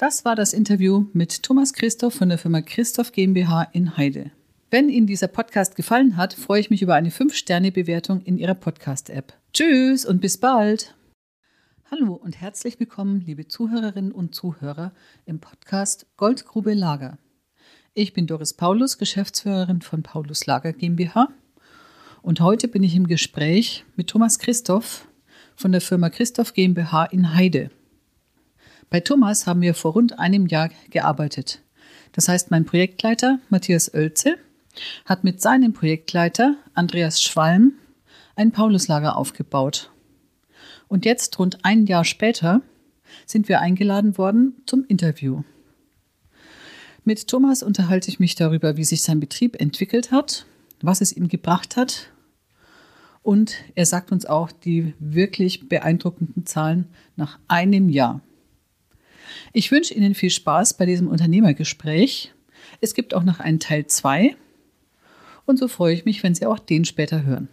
Das war das Interview mit Thomas Christoph von der Firma Christoph GmbH in Heide. Wenn Ihnen dieser Podcast gefallen hat, freue ich mich über eine 5-Sterne-Bewertung in Ihrer Podcast-App. Tschüss und bis bald! Hallo und herzlich willkommen, liebe Zuhörerinnen und Zuhörer im Podcast Goldgrube Lager. Ich bin Doris Paulus, Geschäftsführerin von Paulus Lager GmbH und heute bin ich im Gespräch mit Thomas Christoph von der Firma Christoph GmbH in Heide. Bei Thomas haben wir vor rund einem Jahr gearbeitet. Das heißt, mein Projektleiter Matthias Oelze hat mit seinem Projektleiter Andreas Schwalm ein Pauluslager aufgebaut. Und jetzt, rund ein Jahr später, sind wir eingeladen worden zum Interview. Mit Thomas unterhalte ich mich darüber, wie sich sein Betrieb entwickelt hat, was es ihm gebracht hat. Und er sagt uns auch die wirklich beeindruckenden Zahlen nach einem Jahr. Ich wünsche Ihnen viel Spaß bei diesem Unternehmergespräch. Es gibt auch noch einen Teil 2 und so freue ich mich, wenn Sie auch den später hören.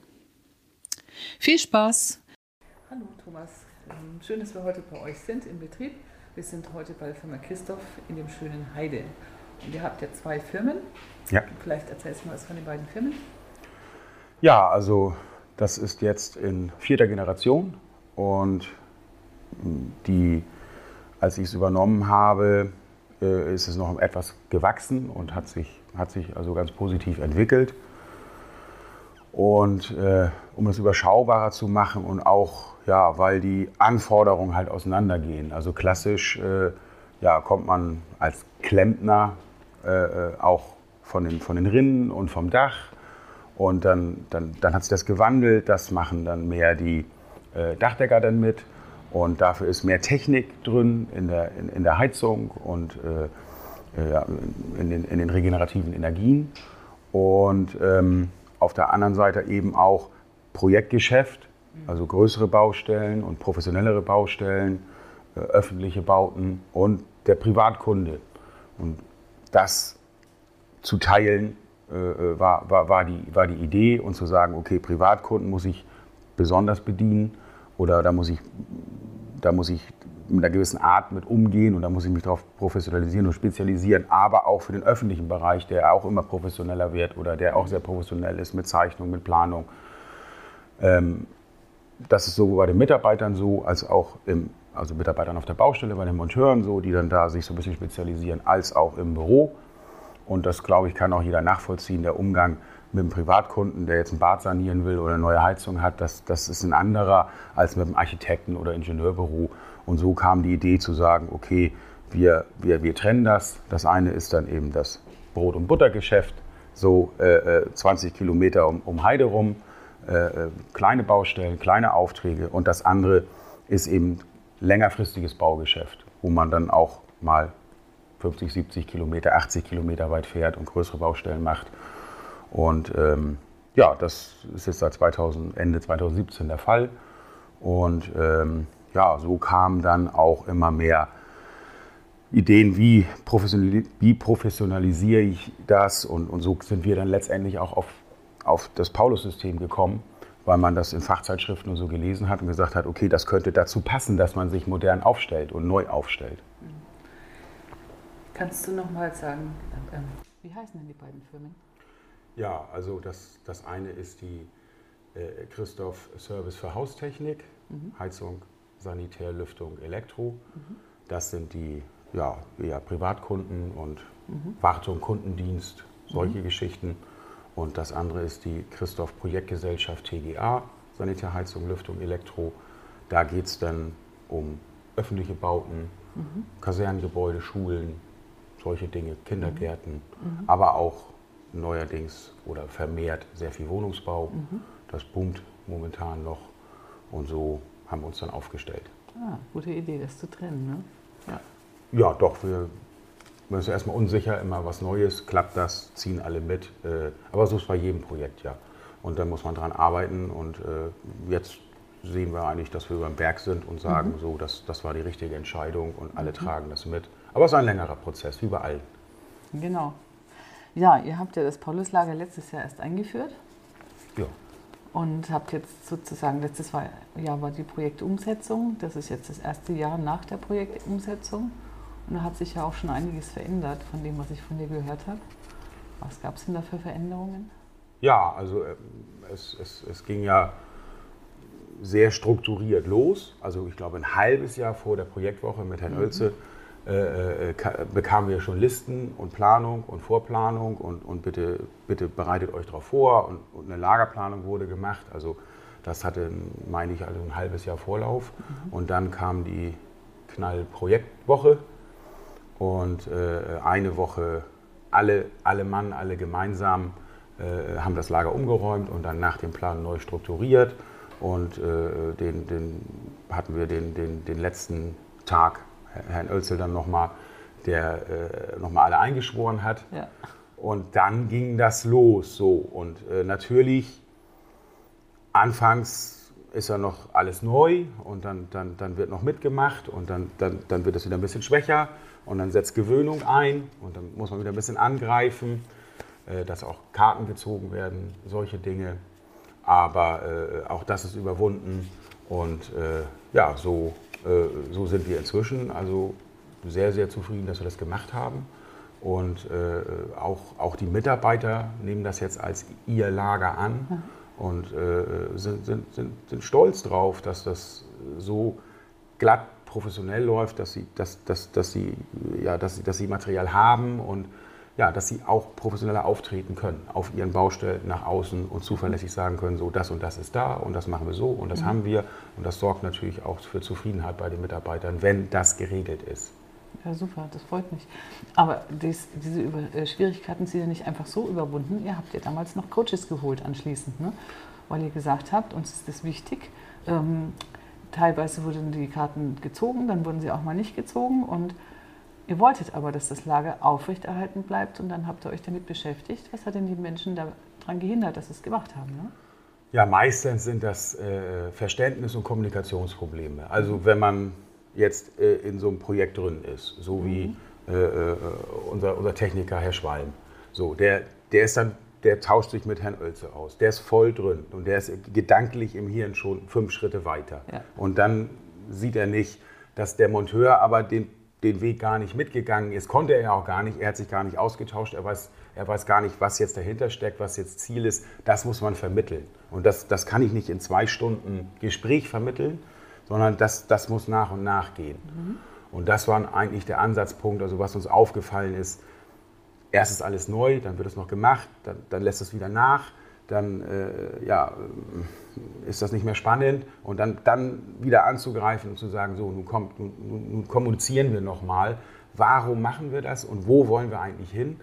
Viel Spaß! Hallo Thomas, ähm, schön, dass wir heute bei euch sind im Betrieb. Wir sind heute bei der Firma Christoph in dem schönen Heide. Und ihr habt ja zwei Firmen. Ja. Vielleicht erzählst du mal was von den beiden Firmen. Ja, also das ist jetzt in vierter Generation und die als ich es übernommen habe, äh, ist es noch etwas gewachsen und hat sich, hat sich also ganz positiv entwickelt. Und äh, um es überschaubarer zu machen und auch, ja, weil die Anforderungen halt auseinandergehen. Also klassisch äh, ja, kommt man als Klempner äh, äh auch von den, von den Rinnen und vom Dach. Und dann, dann, dann hat sich das gewandelt. Das machen dann mehr die äh, Dachdecker dann mit. Und dafür ist mehr Technik drin in der, in, in der Heizung und äh, äh, in, den, in, den, regenerativen Energien. Und ähm, auf der anderen Seite eben auch Projektgeschäft, also größere Baustellen und professionellere Baustellen, äh, öffentliche Bauten und der Privatkunde. Und das zu teilen äh, äh, war, war, war, die, war die Idee und zu sagen, okay, Privatkunden muss ich besonders bedienen oder da muss ich da muss ich mit einer gewissen Art mit umgehen und da muss ich mich darauf professionalisieren und spezialisieren, aber auch für den öffentlichen Bereich, der auch immer professioneller wird oder der auch sehr professionell ist mit Zeichnung, mit Planung. Ähm, das ist sowohl bei den Mitarbeitern so, als auch im, also Mitarbeitern auf der Baustelle, bei den Monteuren so, die dann da sich so ein bisschen spezialisieren, als auch im Büro. Und das, glaube ich, kann auch jeder nachvollziehen, der Umgang mit einem Privatkunden, der jetzt ein Bad sanieren will oder eine neue Heizung hat, das, das ist ein anderer als mit einem Architekten- oder Ingenieurbüro. Und so kam die Idee zu sagen, okay, wir, wir, wir trennen das. Das eine ist dann eben das Brot- und Buttergeschäft, so äh, 20 äh, Kilometer um, um Heide rum, äh, äh, kleine Baustellen, kleine Aufträge. Und das andere ist eben längerfristiges Baugeschäft, wo man dann auch mal 50, 70 Kilometer, 80 Kilometer weit fährt und größere Baustellen macht. Und ähm, ja, das ist jetzt seit 2000, Ende 2017 der Fall. Und ähm, ja, so kamen dann auch immer mehr Ideen, wie, professionali wie professionalisiere ich das. Und, und so sind wir dann letztendlich auch auf, auf das Paulus-System gekommen, weil man das in Fachzeitschriften und so gelesen hat und gesagt hat, okay, das könnte dazu passen, dass man sich modern aufstellt und neu aufstellt. Kannst du noch mal sagen, ähm, wie heißen denn die beiden Firmen? Ja, also das, das eine ist die äh, Christoph Service für Haustechnik, mhm. Heizung, Sanitär, Lüftung, Elektro. Mhm. Das sind die ja, eher Privatkunden und mhm. Wartung, Kundendienst, solche mhm. Geschichten. Und das andere ist die Christoph Projektgesellschaft TGA, Sanitär, Heizung, Lüftung, Elektro. Da geht es dann um öffentliche Bauten, mhm. Kasernengebäude, Schulen, solche Dinge, Kindergärten, mhm. aber auch neuerdings oder vermehrt sehr viel Wohnungsbau. Mhm. Das boomt momentan noch und so haben wir uns dann aufgestellt. Ah, gute Idee, das zu trennen, ne? Ja, ja doch, wir, wir sind erstmal unsicher, immer was Neues, klappt das, ziehen alle mit. Äh, aber so ist bei jedem Projekt, ja. Und dann muss man dran arbeiten und äh, jetzt sehen wir eigentlich, dass wir über den Berg sind und sagen, mhm. so, das, das war die richtige Entscheidung und alle mhm. tragen das mit. Aber es ist ein längerer Prozess, wie bei allen. Genau. Ja, ihr habt ja das Pauluslager letztes Jahr erst eingeführt. Ja. Und habt jetzt sozusagen, letztes Jahr war die Projektumsetzung. Das ist jetzt das erste Jahr nach der Projektumsetzung. Und da hat sich ja auch schon einiges verändert von dem, was ich von dir gehört habe. Was gab es denn da für Veränderungen? Ja, also äh, es, es, es ging ja sehr strukturiert los. Also ich glaube ein halbes Jahr vor der Projektwoche mit Herrn mhm. Oelze äh, äh bekamen wir schon Listen und Planung und Vorplanung und, und bitte, bitte bereitet euch darauf vor und, und, eine Lagerplanung wurde gemacht. Also das hatte, meine ich, also ein halbes Jahr Vorlauf. Mhm. Und dann kam die Knallprojektwoche und äh, eine Woche alle, alle Mann, alle gemeinsam äh, haben das Lager umgeräumt und dann nach dem Plan neu strukturiert. Und äh, den, den, hatten wir den, den, den letzten Tag, Herrn Oelzel dann nochmal, der äh, nochmal alle eingeschworen hat. Ja. Und dann ging das los so. Und äh, natürlich, anfangs ist ja noch alles neu und dann, dann, dann wird noch mitgemacht und dann, dann, dann wird es wieder ein bisschen schwächer und dann setzt Gewöhnung ein und dann muss man wieder ein bisschen angreifen. Äh, dass auch Karten gezogen werden, solche Dinge. Aber äh, auch das ist überwunden und äh, ja, so, so sind wir inzwischen. Also sehr, sehr zufrieden, dass wir das gemacht haben. Und äh, auch, auch die Mitarbeiter nehmen das jetzt als ihr Lager an und äh, sind, sind, sind, sind, stolz drauf, dass das so glatt professionell läuft, dass sie, dass, dass, dass sie, ja, dass, dass sie Material haben und ja, dass sie auch professioneller auftreten können auf ihren Baustellen nach außen und zuverlässig sagen können, so das und das ist da und das machen wir so und das mhm. haben wir. Und das sorgt natürlich auch für Zufriedenheit bei den Mitarbeitern, wenn das geregelt ist. Ja, super, das freut mich. Aber dies, diese Über äh, Schwierigkeiten sind ja nicht einfach so überwunden. Ihr habt ja damals noch Coaches geholt anschließend, ne? weil ihr gesagt habt, uns ist das wichtig. Ähm, teilweise wurden die Karten gezogen, dann wurden sie auch mal nicht gezogen und Ihr wolltet aber, dass das Lager aufrechterhalten bleibt und dann habt ihr euch damit beschäftigt. Was hat denn die Menschen daran gehindert, dass sie es gemacht haben? Ne? Ja, meistens sind das äh, Verständnis- und Kommunikationsprobleme. Also wenn man jetzt äh, in so einem Projekt drin ist, so mhm. wie äh, äh, unser, unser Techniker Herr Schwalm, so, der, der ist dann der tauscht sich mit Herrn Oelze aus. Der ist voll drin und der ist gedanklich im Hirn schon fünf Schritte weiter. Ja. Und dann sieht er nicht, dass der Monteur aber den den Weg gar nicht mitgegangen ist. Konnte er ja auch gar nicht. Er hat sich gar nicht ausgetauscht. Er weiß, er weiß gar nicht, was jetzt dahinter steckt, was jetzt Ziel ist. Das muss man vermitteln. Und das, das kann ich nicht in zwei Stunden Gespräch vermitteln, sondern das, das muss nach und nach gehen. Mhm. Und das war eigentlich der Ansatzpunkt, also was uns aufgefallen ist. Erst ist alles neu, dann wird es noch gemacht, dann, dann lässt es wieder nach dann äh, ja, ist das nicht mehr spannend. Und dann, dann wieder anzugreifen und zu sagen, so, nun, kommt, nun, nun kommunizieren wir nochmal, warum machen wir das und wo wollen wir eigentlich hin?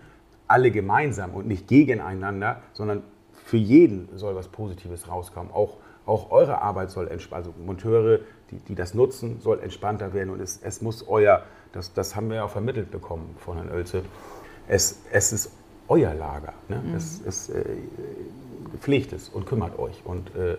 Alle gemeinsam und nicht gegeneinander, sondern für jeden soll was Positives rauskommen. Auch, auch eure Arbeit soll entspannt, also Monteure, die, die das nutzen, soll entspannter werden und es, es muss euer, das, das haben wir ja auch vermittelt bekommen von Herrn Oelze, es, es ist euer Lager. Ne? Mhm. Es, es, äh, pflegt es und kümmert euch. Und äh,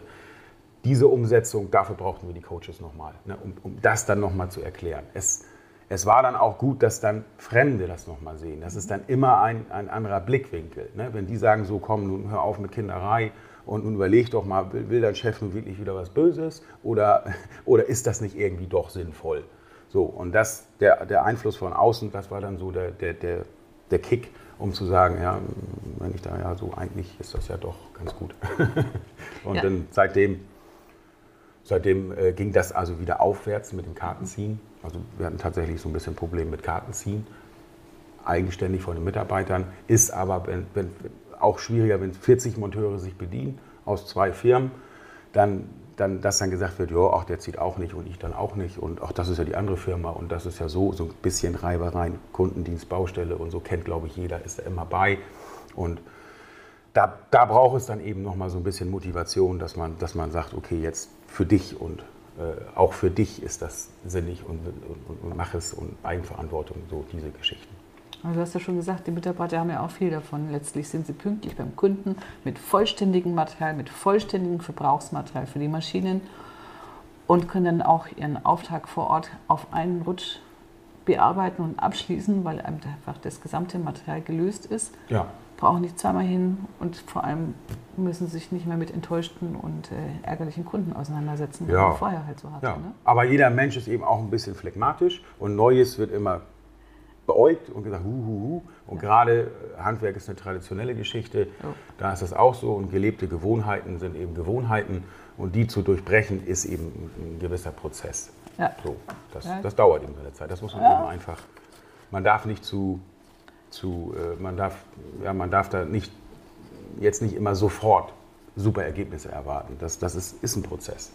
diese Umsetzung, dafür brauchten wir die Coaches nochmal, ne, um, um das dann nochmal zu erklären. Es, es war dann auch gut, dass dann Fremde das nochmal sehen. Das ist dann immer ein, ein anderer Blickwinkel. Ne? Wenn die sagen, so komm, nun hör auf mit Kinderei und nun überleg doch mal, will, will dein Chef nun wirklich wieder was Böses oder, oder ist das nicht irgendwie doch sinnvoll? So, und das, der, der Einfluss von außen, das war dann so der, der, der, der Kick, um zu sagen, ja, wenn ich da ja so, eigentlich ist das ja doch ganz gut. und ja. dann seitdem, seitdem äh, ging das also wieder aufwärts mit dem Kartenziehen. Also wir hatten tatsächlich so ein bisschen Probleme mit Kartenziehen, eigenständig von den Mitarbeitern, ist aber wenn, wenn, auch schwieriger, wenn 40 Monteure sich bedienen aus zwei Firmen, dann dann, dass dann gesagt wird, ja, ach, der zieht auch nicht und ich dann auch nicht und ach, das ist ja die andere Firma und das ist ja so, so ein bisschen Reibereien, Kundendienst, Baustelle und so kennt, glaube ich, jeder, ist da immer bei und da, da braucht es dann eben nochmal so ein bisschen Motivation, dass man, dass man sagt, okay, jetzt für dich und äh, auch für dich ist das sinnig und, und, und mach es und Eigenverantwortung, so diese Geschichten. Also du hast ja schon gesagt, die Mitarbeiter haben ja auch viel davon. Letztlich sind sie pünktlich beim Kunden mit vollständigem Material, mit vollständigem Verbrauchsmaterial für die Maschinen und können dann auch ihren Auftrag vor Ort auf einen Rutsch bearbeiten und abschließen, weil einfach das gesamte Material gelöst ist. Ja. Brauchen nicht zweimal hin und vor allem müssen sich nicht mehr mit enttäuschten und äh, ärgerlichen Kunden auseinandersetzen, wie ja. man vorher halt so hatte. Ja. Ne? Aber jeder Mensch ist eben auch ein bisschen phlegmatisch und Neues wird immer geäugt und gesagt, hu, hu, hu. Und ja. gerade Handwerk ist eine traditionelle Geschichte, oh. da ist das auch so und gelebte Gewohnheiten sind eben Gewohnheiten und die zu durchbrechen ist eben ein gewisser Prozess. Ja. So, das, ja. das dauert eben seine Zeit, das muss man eben einfach, man darf nicht zu, zu äh, man, darf, ja, man darf da nicht, jetzt nicht immer sofort super Ergebnisse erwarten, das, das ist, ist ein Prozess.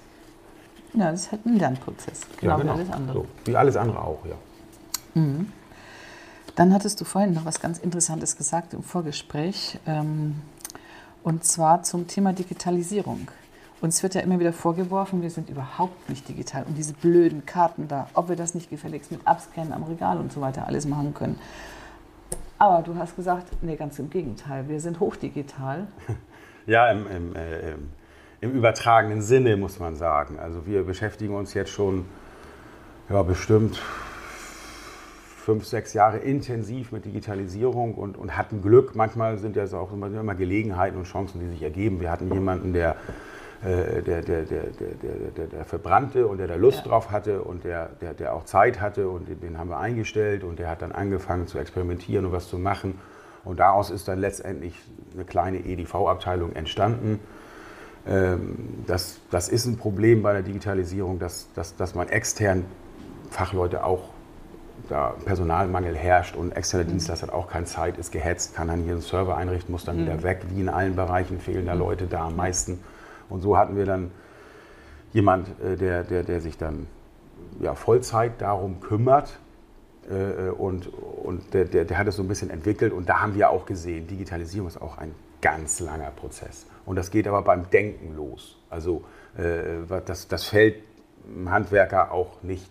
Ja, das ist halt ein Lernprozess, genau, genau. wie alles andere. So, wie alles andere auch, ja. Mhm. Dann hattest du vorhin noch was ganz Interessantes gesagt im Vorgespräch, ähm, und zwar zum Thema Digitalisierung. Uns wird ja immer wieder vorgeworfen, wir sind überhaupt nicht digital und diese blöden Karten da, ob wir das nicht gefälligst mit Abscannen am Regal und so weiter alles machen können. Aber du hast gesagt, nee, ganz im Gegenteil, wir sind hochdigital. Ja, im, im, äh, im übertragenen Sinne muss man sagen. Also wir beschäftigen uns jetzt schon ja, bestimmt fünf, sechs Jahre intensiv mit Digitalisierung und, und hatten Glück. Manchmal sind ja auch immer Gelegenheiten und Chancen, die sich ergeben. Wir hatten jemanden, der, äh, der, der, der, der, der, verbrannte und der da Lust ja. drauf hatte und der, der, der auch Zeit hatte und den haben wir eingestellt und der hat dann angefangen zu experimentieren und was zu machen. Und daraus ist dann letztendlich eine kleine EDV-Abteilung entstanden. Ähm, das, das ist ein Problem bei der Digitalisierung, dass, dass, dass man extern Fachleute auch da Personalmangel herrscht und externe mhm. Dienstleister hat auch keine Zeit, ist gehetzt, kann dann hier einen Server einrichten, muss dann mhm. wieder weg. Wie in allen Bereichen fehlen da mhm. Leute da am meisten. Und so hatten wir dann jemand, äh, der, der, der sich dann ja, Vollzeit darum kümmert. Äh, und und der, der, der hat es so ein bisschen entwickelt. Und da haben wir auch gesehen, Digitalisierung ist auch ein ganz langer Prozess. Und das geht aber beim Denken los. Also äh, das, das fällt dem Handwerker auch nicht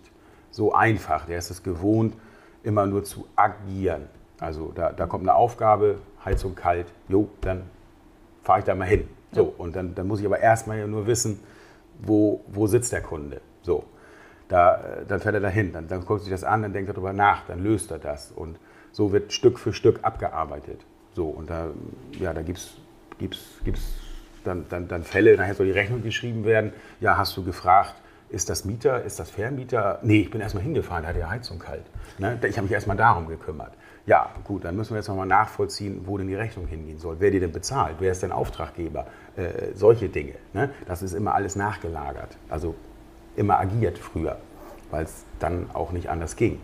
so einfach. Der ist es gewohnt, immer nur zu agieren. Also da, da kommt eine Aufgabe, Heizung kalt, jo, dann fahre ich da mal hin. So, und dann, dann muss ich aber erstmal ja nur wissen, wo, wo sitzt der Kunde. So, da, dann fährt er dahin, dann, dann guckt sich das an, dann denkt er darüber nach, dann löst er das. Und so wird Stück für Stück abgearbeitet. So, und da, ja, da gibt es gibt's, gibt's dann, dann, dann Fälle, nachher soll die Rechnung geschrieben werden. Ja, hast du gefragt, ist das Mieter, ist das Vermieter? Nee, ich bin erstmal hingefahren, da hat die Heizung kalt. Ne? Ich habe mich erstmal darum gekümmert. Ja, gut, dann müssen wir jetzt nochmal nachvollziehen, wo denn die Rechnung hingehen soll. Wer die denn bezahlt? Wer ist denn Auftraggeber? Äh, solche Dinge. Ne? Das ist immer alles nachgelagert. Also immer agiert früher, weil es dann auch nicht anders ging.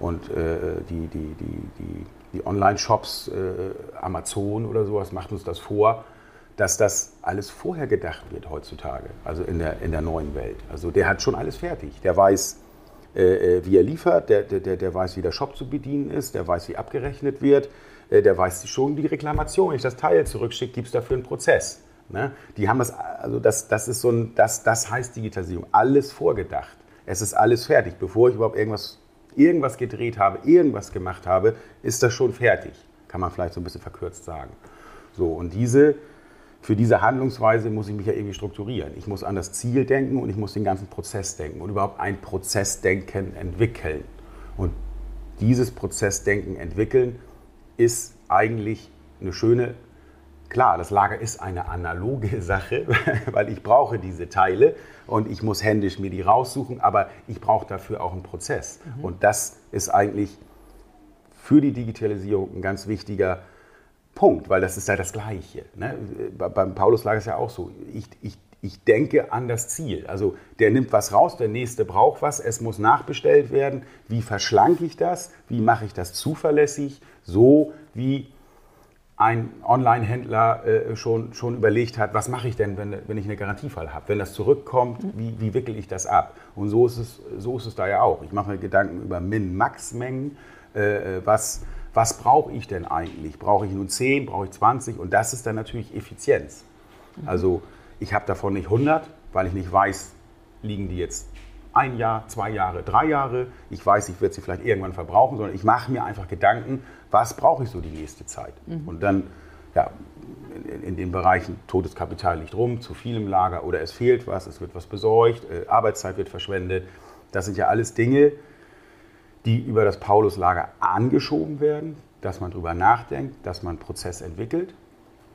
Und äh, die, die, die, die, die Online-Shops, äh, Amazon oder sowas, macht uns das vor dass das alles vorher gedacht wird heutzutage, also in der, in der neuen Welt. Also der hat schon alles fertig. Der weiß, äh, äh wie er liefert, der, der, der weiß, wie der Shop zu bedienen ist, der weiß, wie abgerechnet wird, äh, der weiß schon die Reklamation. Wenn ich das Teil zurückschicke, gibt es dafür einen Prozess. Ne? Die haben das, also das, das ist so ein, das, das heißt Digitalisierung. Alles vorgedacht. Es ist alles fertig. Bevor ich überhaupt irgendwas, irgendwas gedreht habe, irgendwas gemacht habe, ist das schon fertig. Kann man vielleicht so ein bisschen verkürzt sagen. So, und diese für diese Handlungsweise muss ich mich ja irgendwie strukturieren. Ich muss an das Ziel denken und ich muss den ganzen Prozess denken und überhaupt ein Prozessdenken entwickeln. Und dieses Prozessdenken entwickeln ist eigentlich eine schöne, klar, das Lager ist eine analoge Sache, weil ich brauche diese Teile und ich muss händisch mir die raussuchen, aber ich brauche dafür auch einen Prozess. Mhm. Und das ist eigentlich für die Digitalisierung ein ganz wichtiger Prozess Punkt, weil das ist ja das Gleiche. Ne? Beim Paulus lag es ja auch so. Ich, ich, ich denke an das Ziel. Also der nimmt was raus, der nächste braucht was, es muss nachbestellt werden. Wie verschlanke ich das? Wie mache ich das zuverlässig? So wie ein Online-Händler äh, schon, schon überlegt hat, was mache ich denn, wenn, wenn ich einen Garantiefall habe? Wenn das zurückkommt, wie, wie wickel ich das ab? Und so ist es, so ist es da ja auch. Ich mache mir Gedanken über Min-Max-Mengen, äh, was was brauche ich denn eigentlich? Brauche ich nun 10, brauche ich 20? Und das ist dann natürlich Effizienz. Also ich habe davon nicht 100, weil ich nicht weiß, liegen die jetzt ein Jahr, zwei Jahre, drei Jahre. Ich weiß, ich werde sie vielleicht irgendwann verbrauchen, sondern ich mache mir einfach Gedanken, was brauche ich so die nächste Zeit? Mhm. Und dann, ja, in, in, den Bereichen totes Kapital liegt rum, zu viel im Lager oder es fehlt was, es wird was besorgt, äh, Arbeitszeit wird verschwendet. Das sind ja alles Dinge, die über das Pauluslager angeschoben werden, dass man darüber nachdenkt, dass man einen Prozess entwickelt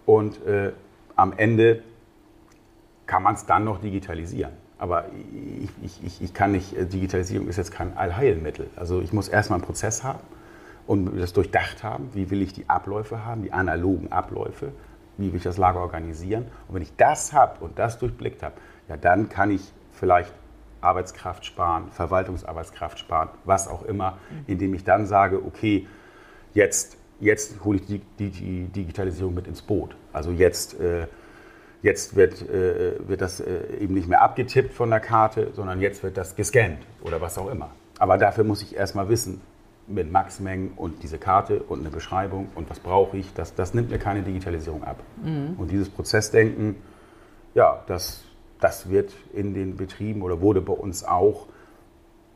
und äh, am Ende kann man es dann noch digitalisieren. Aber ich, ich, ich, ich kann nicht, äh, Digitalisierung ist jetzt kein Allheilmittel. Also ich muss erstmal einen Prozess haben und das durchdacht haben, wie will ich die Abläufe haben, die analogen Abläufe, wie will ich das Lager organisieren. Und wenn ich das habe und das durchblickt habe, ja, dann kann ich vielleicht Arbeitskraft sparen, Verwaltungsarbeitskraft sparen, was auch immer, indem ich dann sage, okay, jetzt, jetzt hole ich die, die, die Digitalisierung mit ins Boot. Also jetzt, äh, jetzt wird, äh, wird das äh, eben nicht mehr abgetippt von der Karte, sondern jetzt wird das gescannt oder was auch immer. Aber dafür muss ich erstmal wissen, mit Maxmengen und diese Karte und eine Beschreibung und was brauche ich, das, das nimmt mir keine Digitalisierung ab. Mhm. Und dieses Prozessdenken, ja, das, das wird in den Betrieben oder wurde bei uns auch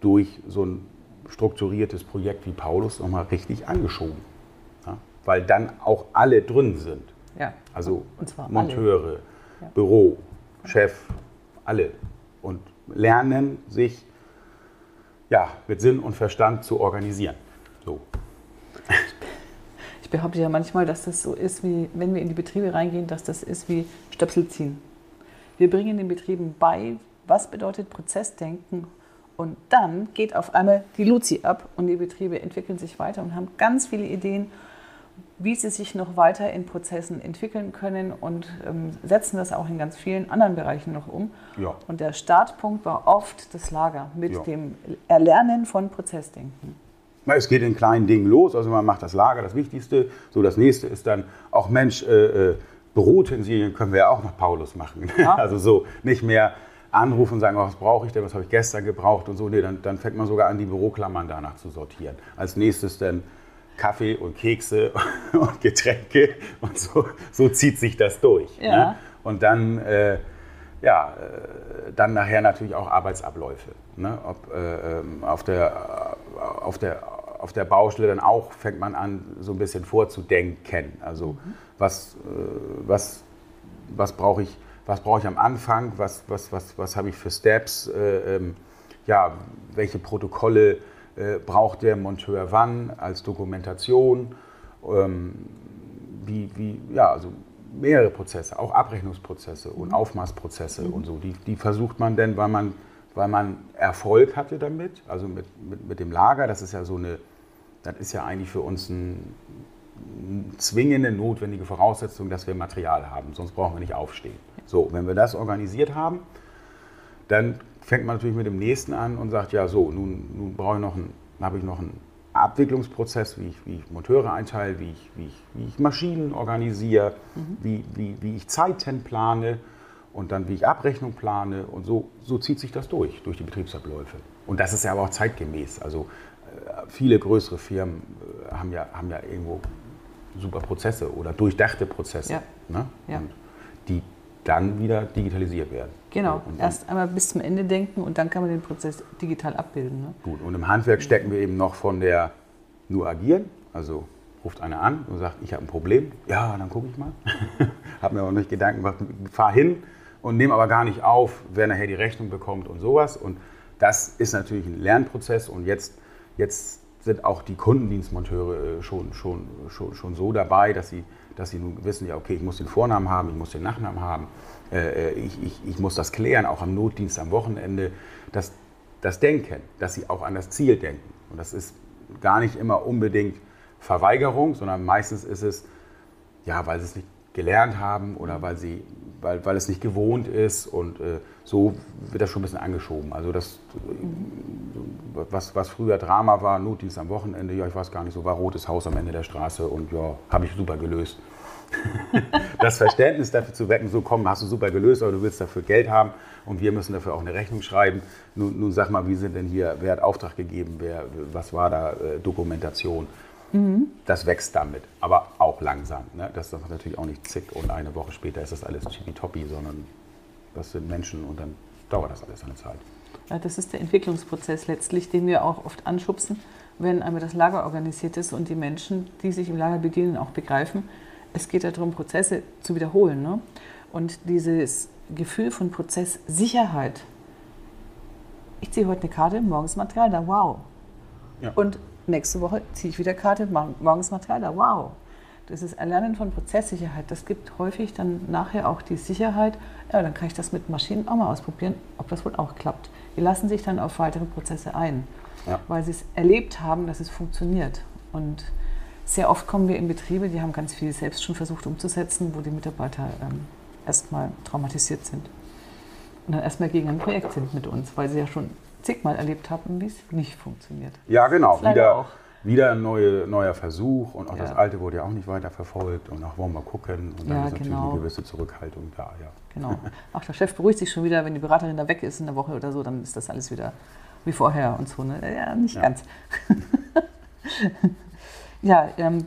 durch so ein strukturiertes Projekt wie Paulus nochmal richtig angeschoben. Ja? Weil dann auch alle drin sind. Ja. Also Monteure, ja. Büro, Chef, alle. Und lernen sich ja, mit Sinn und Verstand zu organisieren. So. Ich behaupte ja manchmal, dass das so ist, wie wenn wir in die Betriebe reingehen, dass das ist wie Stöpsel ziehen. Wir bringen den Betrieben bei, was bedeutet Prozessdenken und dann geht auf einmal die Luzi ab und die Betriebe entwickeln sich weiter und haben ganz viele Ideen wie sie sich noch weiter in Prozessen entwickeln können und ähm, setzen das auch in ganz vielen anderen Bereichen noch um. Ja. Und der Startpunkt war oft das Lager mit ja. dem Erlernen von Prozessdenken. Es geht in kleinen Dingen los, also man macht das Lager, das Wichtigste. So, das nächste ist dann auch Mensch, äh, äh, Bürotensilien können wir ja auch nach Paulus machen. Ja. Also so nicht mehr anrufen und sagen, oh, was brauche ich denn, was habe ich gestern gebraucht und so. Nee, dann, dann fängt man sogar an, die Büroklammern danach zu sortieren. Als nächstes dann Kaffee und Kekse und Getränke und so, so zieht sich das durch. Ja. Ne? Und dann, äh, ja, äh, dann nachher natürlich auch Arbeitsabläufe. Ne? Ob, äh, ähm, auf, der, auf, der, auf der Baustelle dann auch fängt man an, so ein bisschen vorzudenken. Also mhm. was, äh, was, was brauche ich, was brauche ich am Anfang, was, was, was, was habe ich für Steps, äh, ähm, ja, welche Protokolle äh, braucht der Monteur wann als Dokumentation, ähm, wie, wie, ja, also mehrere Prozesse, auch Abrechnungsprozesse und mhm. Aufmaßprozesse mhm. und so, die, die versucht man denn, weil man, weil man Erfolg hatte damit, also mit, mit, mit dem Lager, das ist ja so eine, das ist ja eigentlich für uns ein, zwingende, notwendige Voraussetzung, dass wir Material haben, sonst brauchen wir nicht aufstehen. So, wenn wir das organisiert haben, dann fängt man natürlich mit dem nächsten an und sagt, ja so, nun, nun brauche ich noch einen, habe ich noch einen Abwicklungsprozess, wie ich, wie ich Monteure einteile, wie ich, wie ich, wie ich Maschinen organisiere, mhm. wie, wie, wie ich Zeiten plane und dann wie ich Abrechnung plane und so, so zieht sich das durch, durch die Betriebsabläufe. Und das ist ja aber auch zeitgemäß. Also viele größere Firmen äh, haben, ja, haben ja irgendwo super Prozesse oder durchdachte Prozesse. Ja. Ne? Ja. Und die dann wieder digitalisiert werden. Genau, und erst einmal bis zum Ende denken und dann kann man den Prozess digital abbilden. Ne? Gut, und im Handwerk stecken wir eben noch von der nur agieren, also ruft einer an und sagt, ich habe ein Problem. Ja, dann gucke ich mal. habe mir aber nicht Gedanken gemacht, fahr hin und nehme aber gar nicht auf, wer nachher die Rechnung bekommt und sowas. Und das ist natürlich ein Lernprozess und jetzt, jetzt sind auch die Kundendienstmonteure äh, schon, schon, schon, schon so dabei, dass sie dass sie nun wissen, ja, okay, ich muss den Vornamen haben, ich muss den Nachnamen haben, äh, äh, ich, ich, ich muss das klären, auch am Notdienst am Wochenende. Das, das Denken, dass sie auch an das Ziel denken. Und das ist gar nicht immer unbedingt Verweigerung, sondern meistens ist es, ja, weil sie es nicht gelernt haben oder weil, sie, weil, weil es nicht gewohnt ist und äh, so wird das schon ein bisschen angeschoben. Also das, was, was früher Drama war, Notdienst am Wochenende, ja, ich weiß gar nicht, so war rotes Haus am Ende der Straße und ja, habe ich super gelöst. das Verständnis dafür zu wecken, so komm, hast du super gelöst, aber du willst dafür Geld haben und wir müssen dafür auch eine Rechnung schreiben. Nun, nun sag mal, wie sind denn hier, wer hat Auftrag gegeben, wer, was war da äh, Dokumentation? Mhm. Das wächst damit, aber auch langsam. Ne? Das ist natürlich auch nicht zick und eine Woche später ist das alles tippitoppi, sondern das sind Menschen und dann dauert das alles eine Zeit. Ja, das ist der Entwicklungsprozess letztlich, den wir auch oft anschubsen, wenn einmal das Lager organisiert ist und die Menschen, die sich im Lager bedienen, auch begreifen, es geht darum, Prozesse zu wiederholen. Ne? Und dieses Gefühl von Prozesssicherheit. Ich ziehe heute eine Karte, morgens Material, da wow. Ja. Und nächste Woche ziehe ich wieder Karte, morgens Material da, wow. Das ist Erlernen von Prozesssicherheit. Das gibt häufig dann nachher auch die Sicherheit, ja, dann kann ich das mit Maschinen auch mal ausprobieren, ob das wohl auch klappt. Die lassen sich dann auf weitere Prozesse ein, ja. weil sie es erlebt haben, dass es funktioniert. Und sehr oft kommen wir in Betriebe, die haben ganz viel selbst schon versucht umzusetzen, wo die Mitarbeiter ähm, erstmal traumatisiert sind. Und dann erstmal gegen ein Projekt sind mit uns, weil sie ja schon zigmal erlebt haben, wie es nicht funktioniert. Ja, genau. Wieder, auch. wieder ein neue, neuer Versuch und auch Ja. das alte wurde ja auch nicht weiter verfolgt und auch wollen wir gucken. Und dann Ja, ist natürlich genau. eine gewisse Zurückhaltung da, ja. Genau. Auch der Chef beruhigt sich schon wieder, wenn die Beraterin da weg ist in der Woche oder so, dann ist das alles wieder wie vorher und so. Ne? Ja, nicht Ja. ganz. ja, ähm,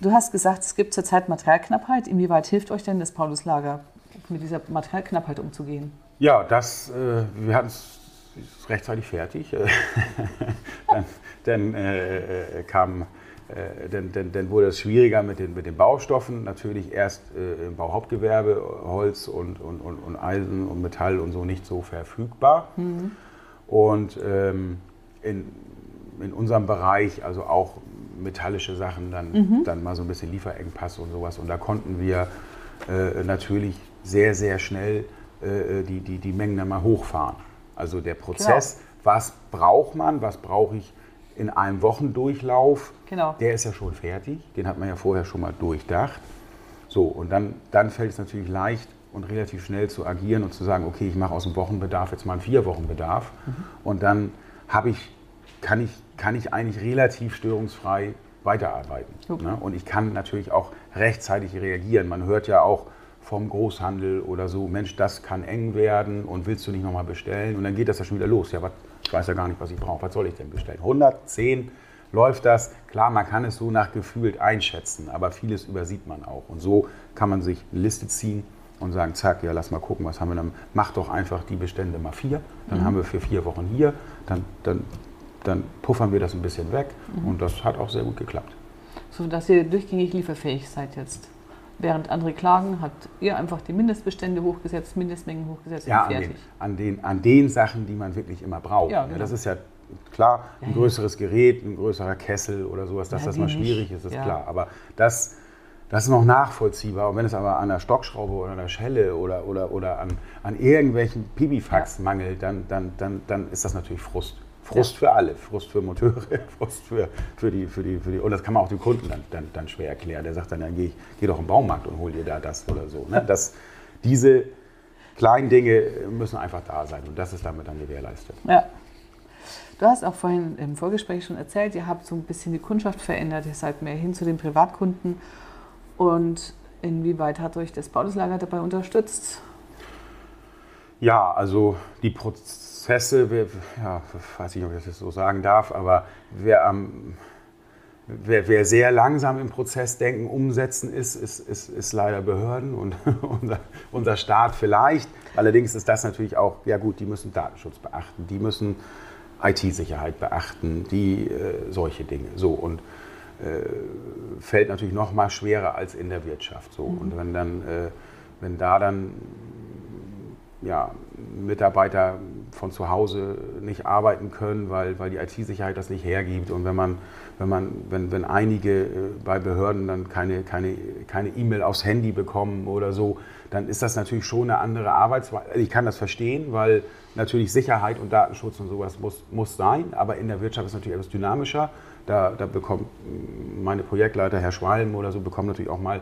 du hast gesagt, es gibt zurzeit Materialknappheit. Inwieweit hilft euch denn das Pauluslager, mit dieser Materialknappheit umzugehen? Ja, das, äh, wir hatten es rechtzeitig fertig. Äh, dann dann äh, äh, kam, äh, dann, dann, dann wurde es schwieriger mit den, mit den Baustoffen. Natürlich erst äh, im Bauhauptgewerbe Holz und, und, und, und Eisen und Metall und so nicht so verfügbar. Und ähm, in, in unserem Bereich, also auch metallische Sachen, dann, dann mal so ein bisschen Lieferengpass und sowas. Und da konnten wir äh, natürlich sehr, sehr schnell äh, die, die, die Mengen dann mal hochfahren. Also der Prozess, was braucht man, was brauche ich in einem Wochendurchlauf, Genau. der ist ja schon fertig, den hat man ja vorher schon mal durchdacht. So, und dann, dann fällt es natürlich leicht und relativ schnell zu agieren und zu sagen, okay, ich mache aus dem Wochenbedarf jetzt mal einen Vier-Wochen-Bedarf. Und dann habe ich, kann, ich, kann ich eigentlich relativ störungsfrei weiterarbeiten. Okay. Ne? Und ich kann natürlich auch rechtzeitig reagieren. Man hört ja auch vom Großhandel oder so, Mensch, das kann eng werden und willst du nicht nochmal bestellen? Und dann geht das ja schon wieder los. Ja, was, ich weiß ja gar nicht, was ich brauche. Was soll ich denn bestellen? 110 läuft das. Klar, man kann es so nach gefühlt einschätzen, aber vieles übersieht man auch. Und so kann man sich eine Liste ziehen und sagen, zack, ja, lass mal gucken, was haben wir dann. Mach doch einfach die Bestände mal vier. Dann haben wir für vier Wochen hier. Dann, dann, dann puffern wir das ein bisschen weg. Und das hat auch sehr gut geklappt. So dass ihr durchgängig lieferfähig seid jetzt. Während andere klagen, habt ihr einfach die Mindestbestände hochgesetzt, Mindestmengen hochgesetzt Ja, und an den, fertig. an, den, an den Sachen, die man wirklich immer braucht. Ja, Ja, genau. das ist ja klar, ein Ja, ja. größeres Gerät, ein größerer Kessel oder sowas, dass Ja, das mal nicht. schwierig ist, ist Ja. klar. Aber das, das ist noch nachvollziehbar. Und wenn es aber an der Stockschraube oder an der Schelle oder, oder, oder an, an irgendwelchen Pipifax mangelt, dann, dann, dann, dann ist das natürlich Frust. Frust für alle, Frust für Monteure, Frust für, für, die, für, die, für die. Und das kann man auch dem Kunden dann, dann, dann schwer erklären. Der sagt dann, dann geh, ich- geh doch im Baumarkt und hol dir da das oder so. Ne? Das, diese kleinen Dinge müssen einfach da sein und das ist damit dann gewährleistet. Ja. Du hast auch vorhin im Vorgespräch schon erzählt, ihr habt so ein bisschen die Kundschaft verändert, ihr seid mehr hin zu den Privatkunden. Und inwieweit hat euch das Pauluslager dabei unterstützt? Ja, also die Prozesse, wer, ja, weiß nicht, ob ich das so sagen darf, aber wer, am, wer, wer sehr langsam im Prozess denken, umsetzen ist, ist, ist, ist leider Behörden und unser, unser Staat vielleicht. Allerdings ist das natürlich auch, ja gut, die müssen Datenschutz beachten, die müssen IT-Sicherheit beachten, die äh, solche Dinge. So und äh, fällt natürlich noch mal schwerer als in der Wirtschaft. So und wenn dann, äh, wenn da dann ja, Mitarbeiter von zu Hause nicht arbeiten können, weil, weil die IT-Sicherheit das nicht hergibt. Und wenn man, wenn man, wenn, wenn einige äh, bei Behörden dann keine, keine, keine E-Mail aufs Handy bekommen oder so, dann ist das natürlich schon eine andere Arbeitsweise. Ich kann das verstehen, weil natürlich Sicherheit und Datenschutz und sowas muss, muss sein, aber in der Wirtschaft ist natürlich etwas dynamischer. Da, da bekommt mm, meine Projektleiter, Herr Schwalm oder so, bekommen natürlich auch mal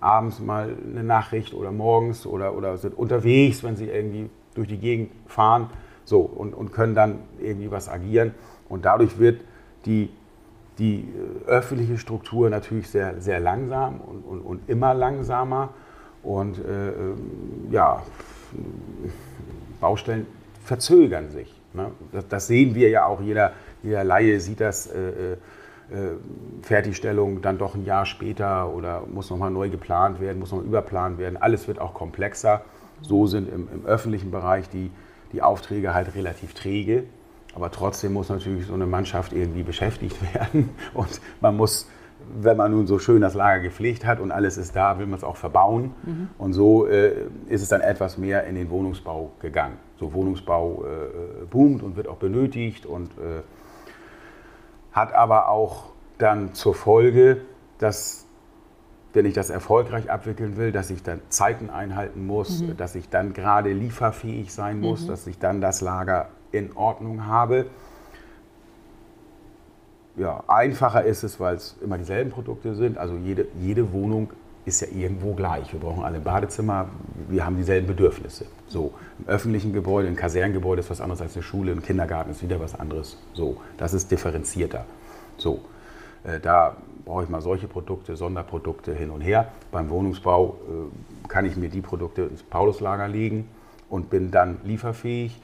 abends mal eine Nachricht oder morgens oder, oder sind unterwegs, wenn sie irgendwie durch die Gegend fahren so, und, und können dann irgendwie was agieren. Und dadurch wird die, die äh, öffentliche Struktur natürlich sehr, sehr langsam und, und, und immer langsamer. Und äh, ähm, ja, Baustellen verzögern sich. Ne? Das, das sehen wir ja auch, jeder, jeder Laie sieht das. Äh, äh, äh, Fertigstellung dann doch ein Jahr später oder muss nochmal neu geplant werden, muss nochmal überplant werden. Alles wird auch komplexer. So sind im, im öffentlichen Bereich die, die Aufträge halt relativ träge. Aber trotzdem muss natürlich so eine Mannschaft irgendwie beschäftigt werden. Und man muss, wenn man nun so schön das Lager gepflegt hat und alles ist da, will man es auch verbauen. Und so äh, ist es dann etwas mehr in den Wohnungsbau gegangen. So Wohnungsbau äh, boomt und wird auch benötigt und äh, hat aber auch dann zur Folge, dass wenn ich das erfolgreich abwickeln will, dass ich dann Zeiten einhalten muss, dass ich dann gerade lieferfähig sein muss, dass ich dann das Lager in Ordnung habe. ja, einfacher ist es, weil es immer dieselben Produkte sind. Also jede, jede Wohnung ist ja irgendwo gleich. Wir brauchen alle Badezimmer, wir haben dieselben Bedürfnisse. So, im öffentlichen Gebäude, ein Kasernengebäude ist was anderes als eine Schule, ein Kindergarten ist wieder was anderes. So, das ist differenzierter. So, äh, da brauche ich mal solche Produkte, Sonderprodukte hin und her. Beim Wohnungsbau äh, kann ich mir die Produkte ins Pauluslager legen und bin dann lieferfähig.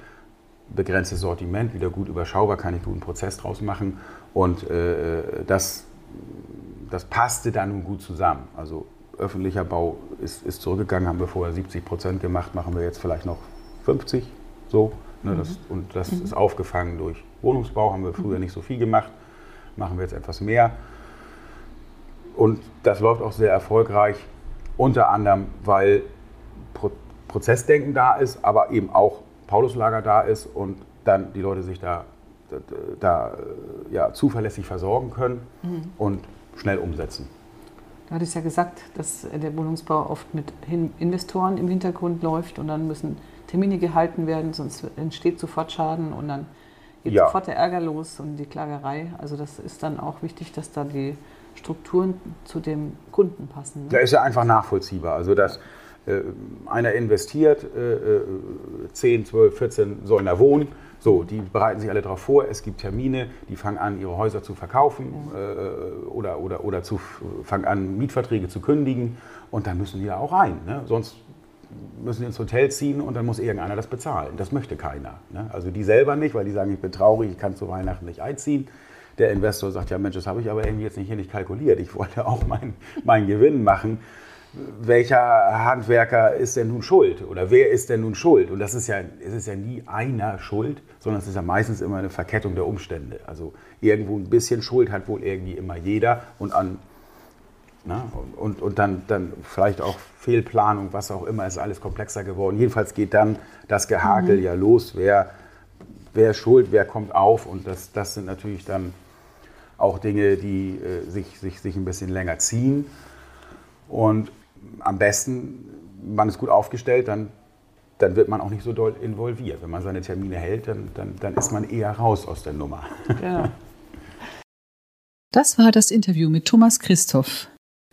Begrenztes Sortiment, wieder gut überschaubar, kann ich guten Prozess draus machen. Und äh, das, das passte dann nun gut zusammen. Also öffentlicher Bau ist, ist zurückgegangen, haben wir vorher 70 Prozent gemacht, machen wir jetzt vielleicht noch 50. So, ne, das, mhm. und das mhm. ist aufgefangen durch Wohnungsbau, haben wir früher mhm. nicht so viel gemacht, machen wir jetzt etwas mehr. Und das läuft auch sehr erfolgreich, unter anderem, weil Pro Prozessdenken da ist, aber eben auch Pauluslager da ist und dann die Leute sich da, da, da ja, zuverlässig versorgen können mhm. und schnell umsetzen. Du hattest ja gesagt, dass der Wohnungsbau oft mit Investoren im Hintergrund läuft und dann müssen Termine gehalten werden, sonst entsteht sofort Schaden und dann geht ja. sofort der Ärger los und die Klagerei. Also das ist dann auch wichtig, dass da die Strukturen zu dem Kunden passen. Ne? Da ist ja einfach nachvollziehbar. Also dass äh, einer investiert, äh, 10, 12, 14 sollen da wohnen so, die bereiten sich alle darauf vor. Es gibt Termine, die fangen an, ihre Häuser zu verkaufen äh, oder, oder, oder zu, fangen an, Mietverträge zu kündigen. Und dann müssen die da auch rein. Ne? Sonst müssen ins Hotel ziehen und dann muss irgendeiner das bezahlen. Das möchte keiner. Ne? Also die selber nicht, weil die sagen, ich bin traurig, ich kann zu Weihnachten nicht einziehen. Der Investor sagt, ja Mensch, das habe ich aber irgendwie jetzt nicht hier nicht kalkuliert. Ich wollte auch meinen mein Gewinn machen welcher Handwerker ist denn nun schuld oder wer ist denn nun schuld? Und das ist ja, es ist ja nie einer schuld, sondern es ist ja meistens immer eine Verkettung der Umstände. Also irgendwo ein bisschen Schuld hat wohl irgendwie immer jeder und an na, und, und dann, dann vielleicht auch Fehlplanung, was auch immer, ist alles komplexer geworden. Jedenfalls geht dann das Gehakel mhm. ja los, wer, wer schuld, wer kommt auf und das, das sind natürlich dann auch Dinge, die äh, sich, sich, sich ein bisschen länger ziehen. Und am besten, man ist gut aufgestellt, dann, dann wird man auch nicht so doll involviert. Wenn man seine Termine hält, dann, dann, dann ist man eher raus aus der Nummer. Ja. Das war das Interview mit Thomas Christoph.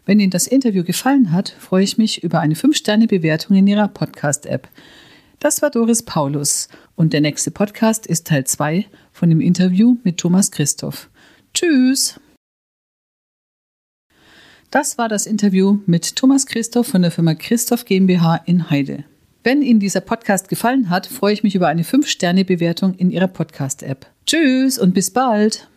Wenn Ihnen das Interview gefallen hat, freue ich mich über eine 5-Sterne-Bewertung in Ihrer Podcast-App. Das war Doris Paulus und der nächste Podcast ist Teil 2 von dem Interview mit Thomas Christoph. Tschüss! Das war das Interview mit Thomas Christoph von der Firma Christoph GmbH in Heide. Wenn Ihnen dieser Podcast gefallen hat, freue ich mich über eine 5-Sterne-Bewertung in Ihrer Podcast-App. Tschüss und bis bald!